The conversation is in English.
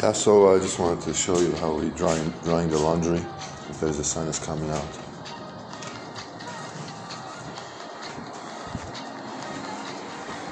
Yeah, so uh, I just wanted to show you how we drying drying the laundry if there's a sinus coming out.